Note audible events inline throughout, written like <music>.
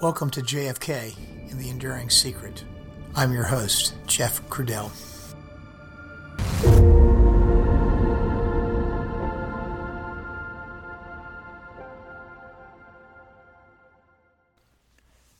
Welcome to JFK and the Enduring Secret. I'm your host, Jeff Crudell.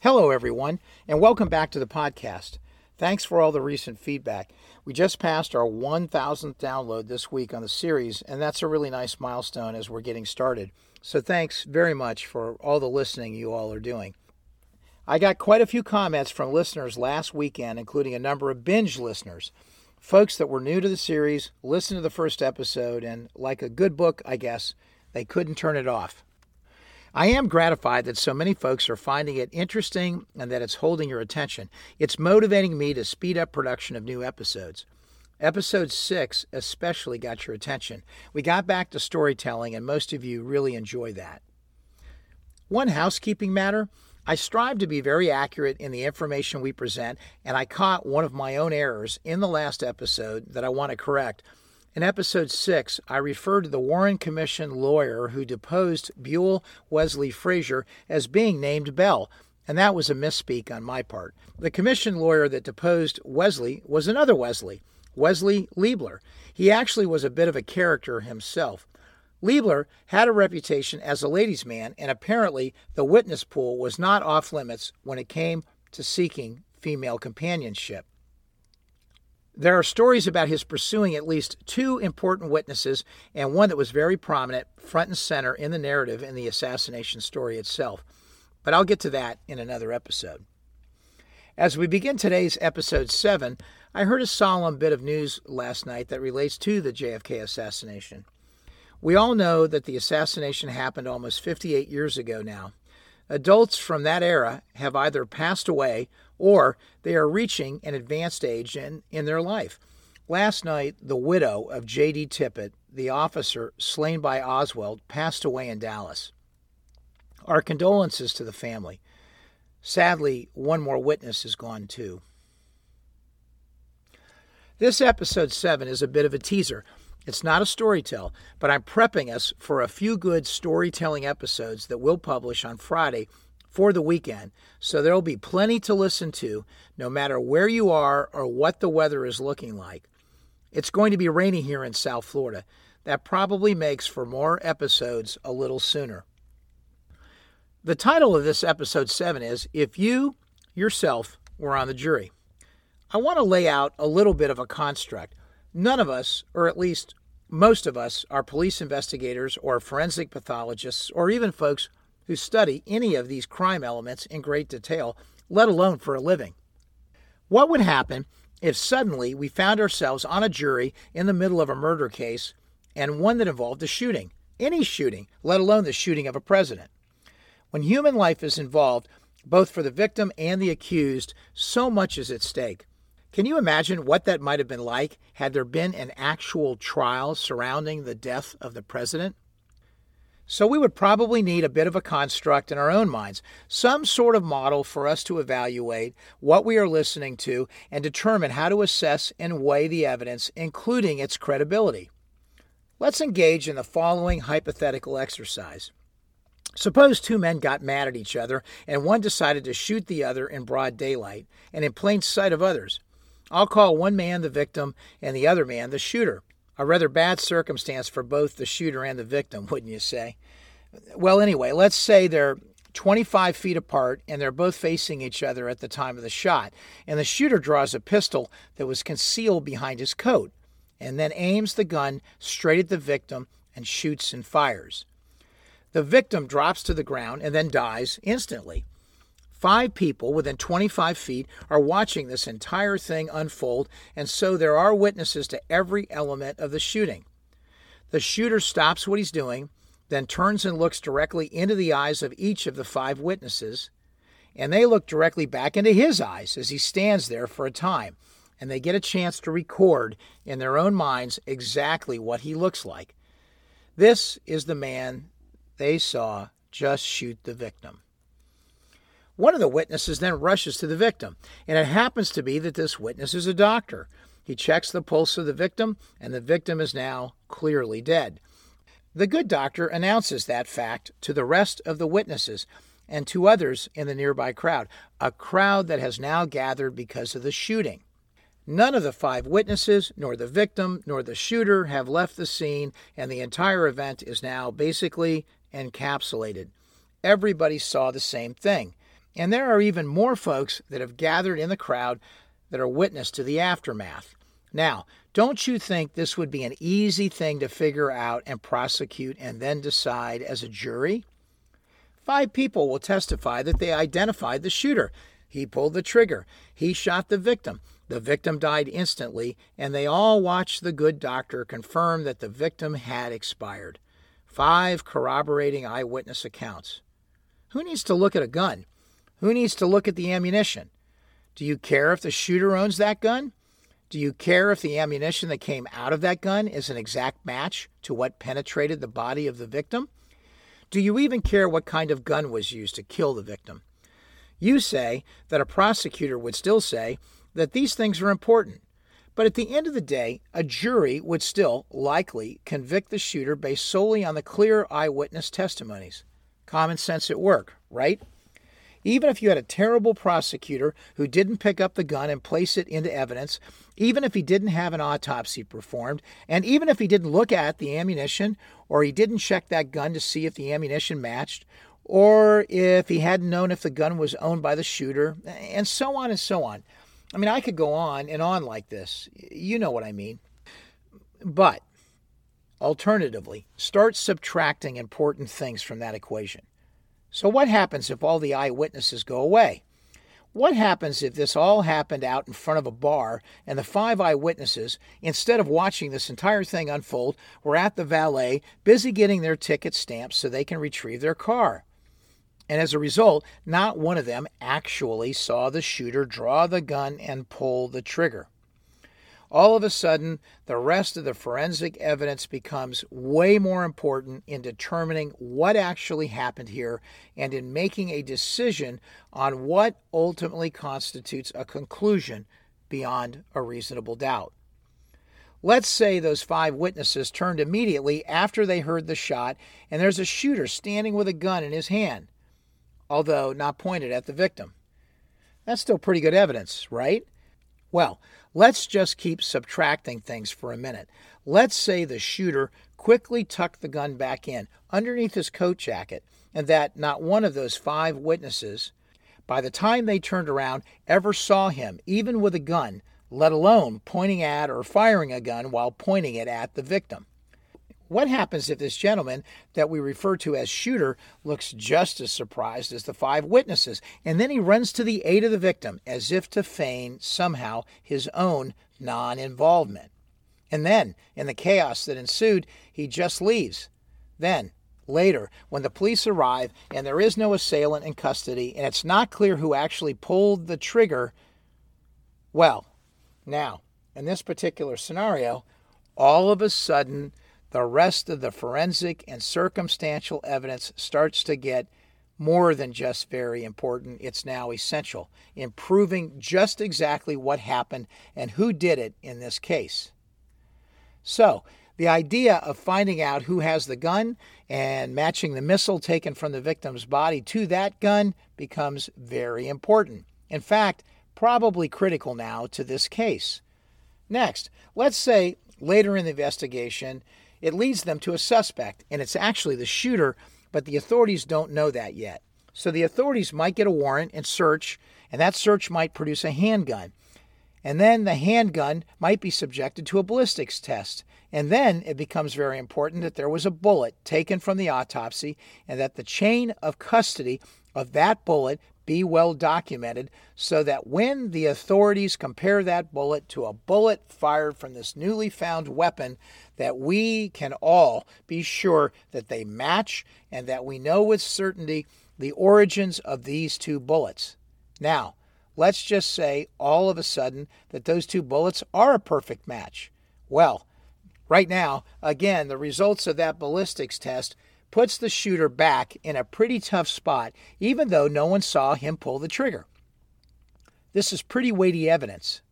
Hello, everyone, and welcome back to the podcast. Thanks for all the recent feedback. We just passed our 1000th download this week on the series, and that's a really nice milestone as we're getting started. So, thanks very much for all the listening you all are doing. I got quite a few comments from listeners last weekend, including a number of binge listeners. Folks that were new to the series, listened to the first episode, and like a good book, I guess, they couldn't turn it off. I am gratified that so many folks are finding it interesting and that it's holding your attention. It's motivating me to speed up production of new episodes. Episode 6 especially got your attention. We got back to storytelling, and most of you really enjoy that. One housekeeping matter I strive to be very accurate in the information we present, and I caught one of my own errors in the last episode that I want to correct. In episode 6, I referred to the Warren Commission lawyer who deposed Buell Wesley Frazier as being named Bell, and that was a misspeak on my part. The commission lawyer that deposed Wesley was another Wesley, Wesley Liebler. He actually was a bit of a character himself. Liebler had a reputation as a ladies' man, and apparently the witness pool was not off limits when it came to seeking female companionship. There are stories about his pursuing at least two important witnesses, and one that was very prominent, front and center in the narrative in the assassination story itself. But I'll get to that in another episode. As we begin today's episode 7, I heard a solemn bit of news last night that relates to the JFK assassination. We all know that the assassination happened almost 58 years ago now. Adults from that era have either passed away or they are reaching an advanced age in, in their life. Last night, the widow of J.D. Tippit, the officer slain by Oswald, passed away in Dallas. Our condolences to the family. Sadly, one more witness is gone too. This episode 7 is a bit of a teaser. It's not a story tell, but I'm prepping us for a few good storytelling episodes that we'll publish on Friday for the weekend. So there'll be plenty to listen to no matter where you are or what the weather is looking like. It's going to be rainy here in South Florida. That probably makes for more episodes a little sooner. The title of this episode 7 is If You Yourself Were on the Jury. I want to lay out a little bit of a construct. None of us, or at least most of us are police investigators or forensic pathologists or even folks who study any of these crime elements in great detail, let alone for a living. What would happen if suddenly we found ourselves on a jury in the middle of a murder case and one that involved a shooting? Any shooting, let alone the shooting of a president. When human life is involved, both for the victim and the accused, so much is at stake. Can you imagine what that might have been like had there been an actual trial surrounding the death of the president? So, we would probably need a bit of a construct in our own minds, some sort of model for us to evaluate what we are listening to and determine how to assess and weigh the evidence, including its credibility. Let's engage in the following hypothetical exercise. Suppose two men got mad at each other and one decided to shoot the other in broad daylight and in plain sight of others. I'll call one man the victim and the other man the shooter. A rather bad circumstance for both the shooter and the victim, <laughs> wouldn't you say? Well, anyway, let's say they're 25 feet apart and they're both facing each other at the time of the shot. And the shooter draws a pistol that was concealed behind his coat and then aims the gun straight at the victim and shoots and fires. The victim drops to the ground and then dies instantly. Five people within 25 feet are watching this entire thing unfold, and so there are witnesses to every element of the shooting. The shooter stops what he's doing, then turns and looks directly into the eyes of each of the five witnesses, and they look directly back into his eyes as he stands there for a time, and they get a chance to record in their own minds exactly what he looks like. This is the man they saw just shoot the victim. One of the witnesses then rushes to the victim, and it happens to be that this witness is a doctor. He checks the pulse of the victim, and the victim is now clearly dead. The good doctor announces that fact to the rest of the witnesses, and two others in the nearby crowd, a crowd that has now gathered because of the shooting. None of the five witnesses, nor the victim, nor the shooter have left the scene, and the entire event is now basically encapsulated. Everybody saw the same thing. And there are even more folks that have gathered in the crowd that are witness to the aftermath. Now, don't you think this would be an easy thing to figure out and prosecute and then decide as a jury? Five people will testify that they identified the shooter. He pulled the trigger. He shot the victim. The victim died instantly, and they all watched the good doctor confirm that the victim had expired. Five corroborating eyewitness accounts. Who needs to look at a gun? Who needs to look at the ammunition? Do you care if the shooter owns that gun? Do you care if the ammunition that came out of that gun is an exact match to what penetrated the body of the victim? Do you even care what kind of gun was used to kill the victim? You say that a prosecutor would still say that these things are important. But at the end of the day, a jury would still likely convict the shooter based solely on the clear eyewitness testimonies. Common sense at work, right? Even if you had a terrible prosecutor who didn't pick up the gun and place it into evidence, even if he didn't have an autopsy performed, and even if he didn't look at the ammunition or he didn't check that gun to see if the ammunition matched, or if he hadn't known if the gun was owned by the shooter, and so on and so on. I mean, I could go on and on like this. You know what I mean. But alternatively, start subtracting important things from that equation. So, what happens if all the eyewitnesses go away? What happens if this all happened out in front of a bar and the five eyewitnesses, instead of watching this entire thing unfold, were at the valet, busy getting their ticket stamped so they can retrieve their car? And as a result, not one of them actually saw the shooter draw the gun and pull the trigger. All of a sudden, the rest of the forensic evidence becomes way more important in determining what actually happened here and in making a decision on what ultimately constitutes a conclusion beyond a reasonable doubt. Let's say those five witnesses turned immediately after they heard the shot, and there's a shooter standing with a gun in his hand although not pointed at the victim. That's still pretty good evidence, right? Well, let's just keep subtracting things for a minute. Let's say the shooter quickly tucked the gun back in underneath his coat jacket, and that not one of those five witnesses, by the time they turned around, ever saw him, even with a gun, let alone pointing at or firing a gun while pointing it at the victim. What happens if this gentleman that we refer to as shooter looks just as surprised as the five witnesses, and then he runs to the aid of the victim as if to feign somehow his own non involvement? And then, in the chaos that ensued, he just leaves. Then, later, when the police arrive and there is no assailant in custody and it's not clear who actually pulled the trigger, well, now, in this particular scenario, all of a sudden, the rest of the forensic and circumstantial evidence starts to get more than just very important. It's now essential in proving just exactly what happened and who did it in this case. So, the idea of finding out who has the gun and matching the missile taken from the victim's body to that gun becomes very important. In fact, probably critical now to this case. Next, let's say later in the investigation, it leads them to a suspect, and it's actually the shooter, but the authorities don't know that yet. So the authorities might get a warrant and search, and that search might produce a handgun. And then the handgun might be subjected to a ballistics test. And then it becomes very important that there was a bullet taken from the autopsy and that the chain of custody of that bullet be well documented so that when the authorities compare that bullet to a bullet fired from this newly found weapon that we can all be sure that they match and that we know with certainty the origins of these two bullets. Now, let's just say all of a sudden that those two bullets are a perfect match. Well, right now, again, the results of that ballistics test puts the shooter back in a pretty tough spot, even though no one saw him pull the trigger. This is pretty weighty evidence.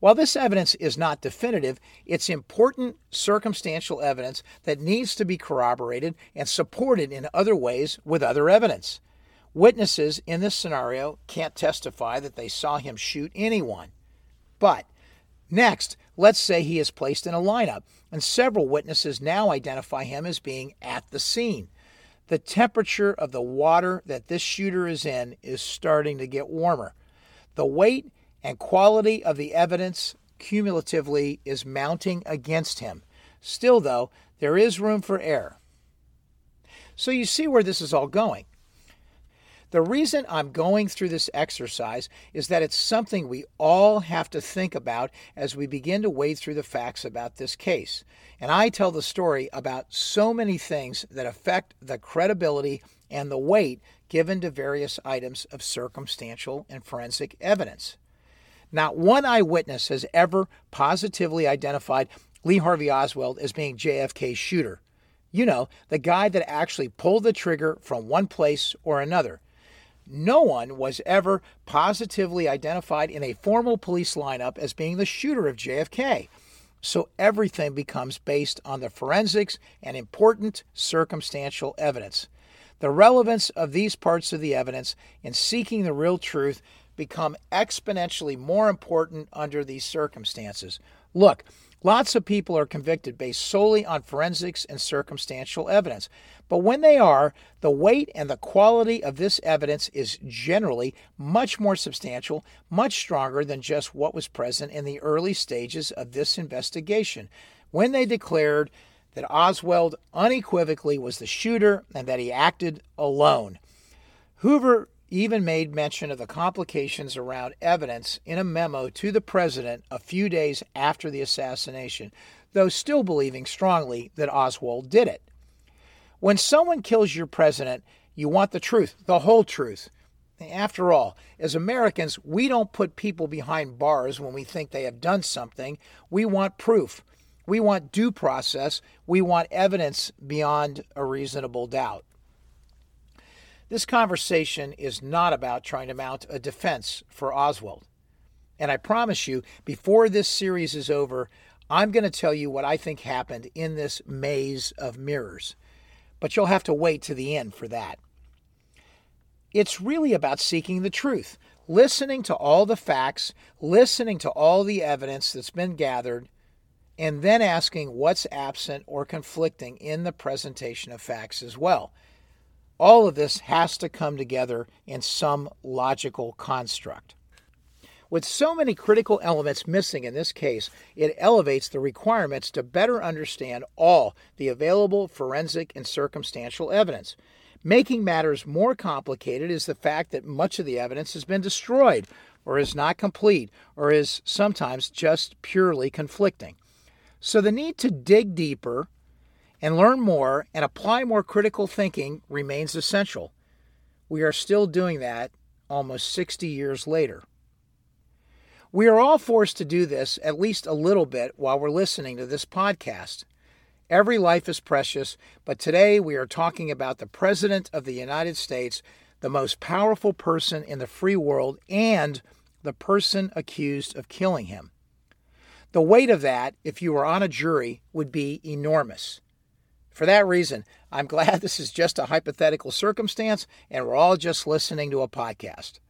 While this evidence is not definitive, it's important circumstantial evidence that needs to be corroborated and supported in other ways with other evidence. Witnesses in this scenario can't testify that they saw him shoot anyone. But next, let's say he is placed in a lineup, and several witnesses now identify him as being at the scene. The temperature of the water that this shooter is in is starting to get warmer. The weight and quality of the evidence cumulatively is mounting against him. Still, though, there is room for error. So you see where this is all going. The reason I'm going through this exercise is that it's something we all have to think about as we begin to wade through the facts about this case. And I tell the story about so many things that affect the credibility and the weight given to various items of circumstantial and forensic evidence. Not one eyewitness has ever positively identified Lee Harvey Oswald as being JFK's shooter. You know, the guy that actually pulled the trigger from one place or another. No one was ever positively identified in a formal police lineup as being the shooter of JFK. So everything becomes based on the forensics and important circumstantial evidence. The relevance of these parts of the evidence in seeking the real truth become exponentially more important under these circumstances. Look, Lots of people are convicted based solely on forensics and circumstantial evidence. But when they are, the weight and the quality of this evidence is generally much more substantial, much stronger than just what was present in the early stages of this investigation, when they declared that Oswald unequivocally was the shooter and that he acted alone. Hoover even made mention of the complications around evidence in a memo to the president a few days after the assassination, though still believing strongly that Oswald did it. When someone kills your president, you want the truth, the whole truth. After all, as Americans, we don't put people behind bars when we think they have done something. We want proof. We want due process. We want evidence beyond a reasonable doubt. This conversation is not about trying to mount a defense for Oswald. And I promise you, before this series is over, I'm going to tell you what I think happened in this maze of mirrors. But you'll have to wait to the end for that. It's really about seeking the truth, listening to all the facts, listening to all the evidence that's been gathered, and then asking what's absent or conflicting in the presentation of facts as well. All of this has to come together in some logical construct. With so many critical elements missing in this case, it elevates the requirements to better understand all the available forensic and circumstantial evidence. Making matters more complicated is the fact that much of the evidence has been destroyed, or is not complete, or is sometimes just purely conflicting. So the need to dig deeper and learn more and apply more critical thinking remains essential. We are still doing that almost 60 years later. We are all forced to do this at least a little bit while we're listening to this podcast. Every life is precious, but today we are talking about the President of the United States, the most powerful person in the free world, and the person accused of killing him. The weight of that, if you were on a jury, would be enormous. For that reason, I'm glad <laughs> this is just a hypothetical circumstance and we're all just listening to a podcast.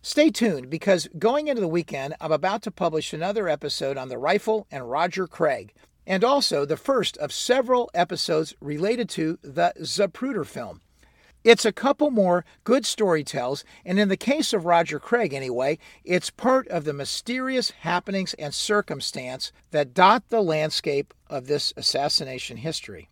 Stay tuned because going into the weekend, I'm about to publish another episode on the rifle and Roger Craig, and also the first of several episodes related to the Zapruder film. It's a couple more good storytells, and in the case of Roger Craig, anyway, it's part of the mysterious happenings and circumstance that dot the landscape of this assassination history.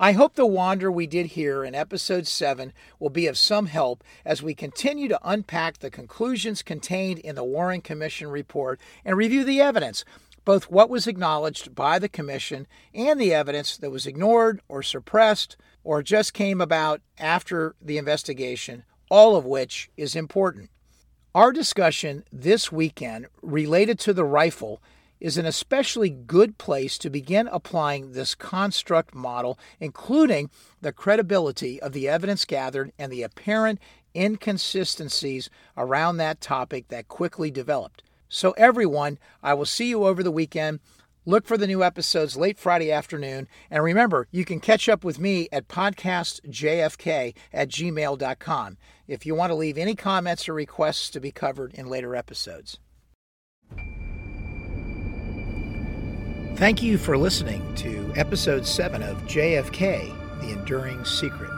I hope the wander we did here in episode 7 will be of some help as we continue to unpack the conclusions contained in the Warren Commission report and review the evidence, both what was acknowledged by the Commission and the evidence that was ignored or suppressed or just came about after the investigation, all of which is important. Our discussion this weekend related to the rifle is an especially good place to begin applying this construct model, including the credibility of the evidence gathered and the apparent inconsistencies around that topic that quickly developed. So, everyone, I will see you over the weekend. Look for the new episodes late Friday afternoon. And remember, you can catch up with me at podcastjfk at gmail.com if you want to leave any comments or requests to be covered in later episodes. Thank you for listening to episode 7 of JFK The Enduring Secret.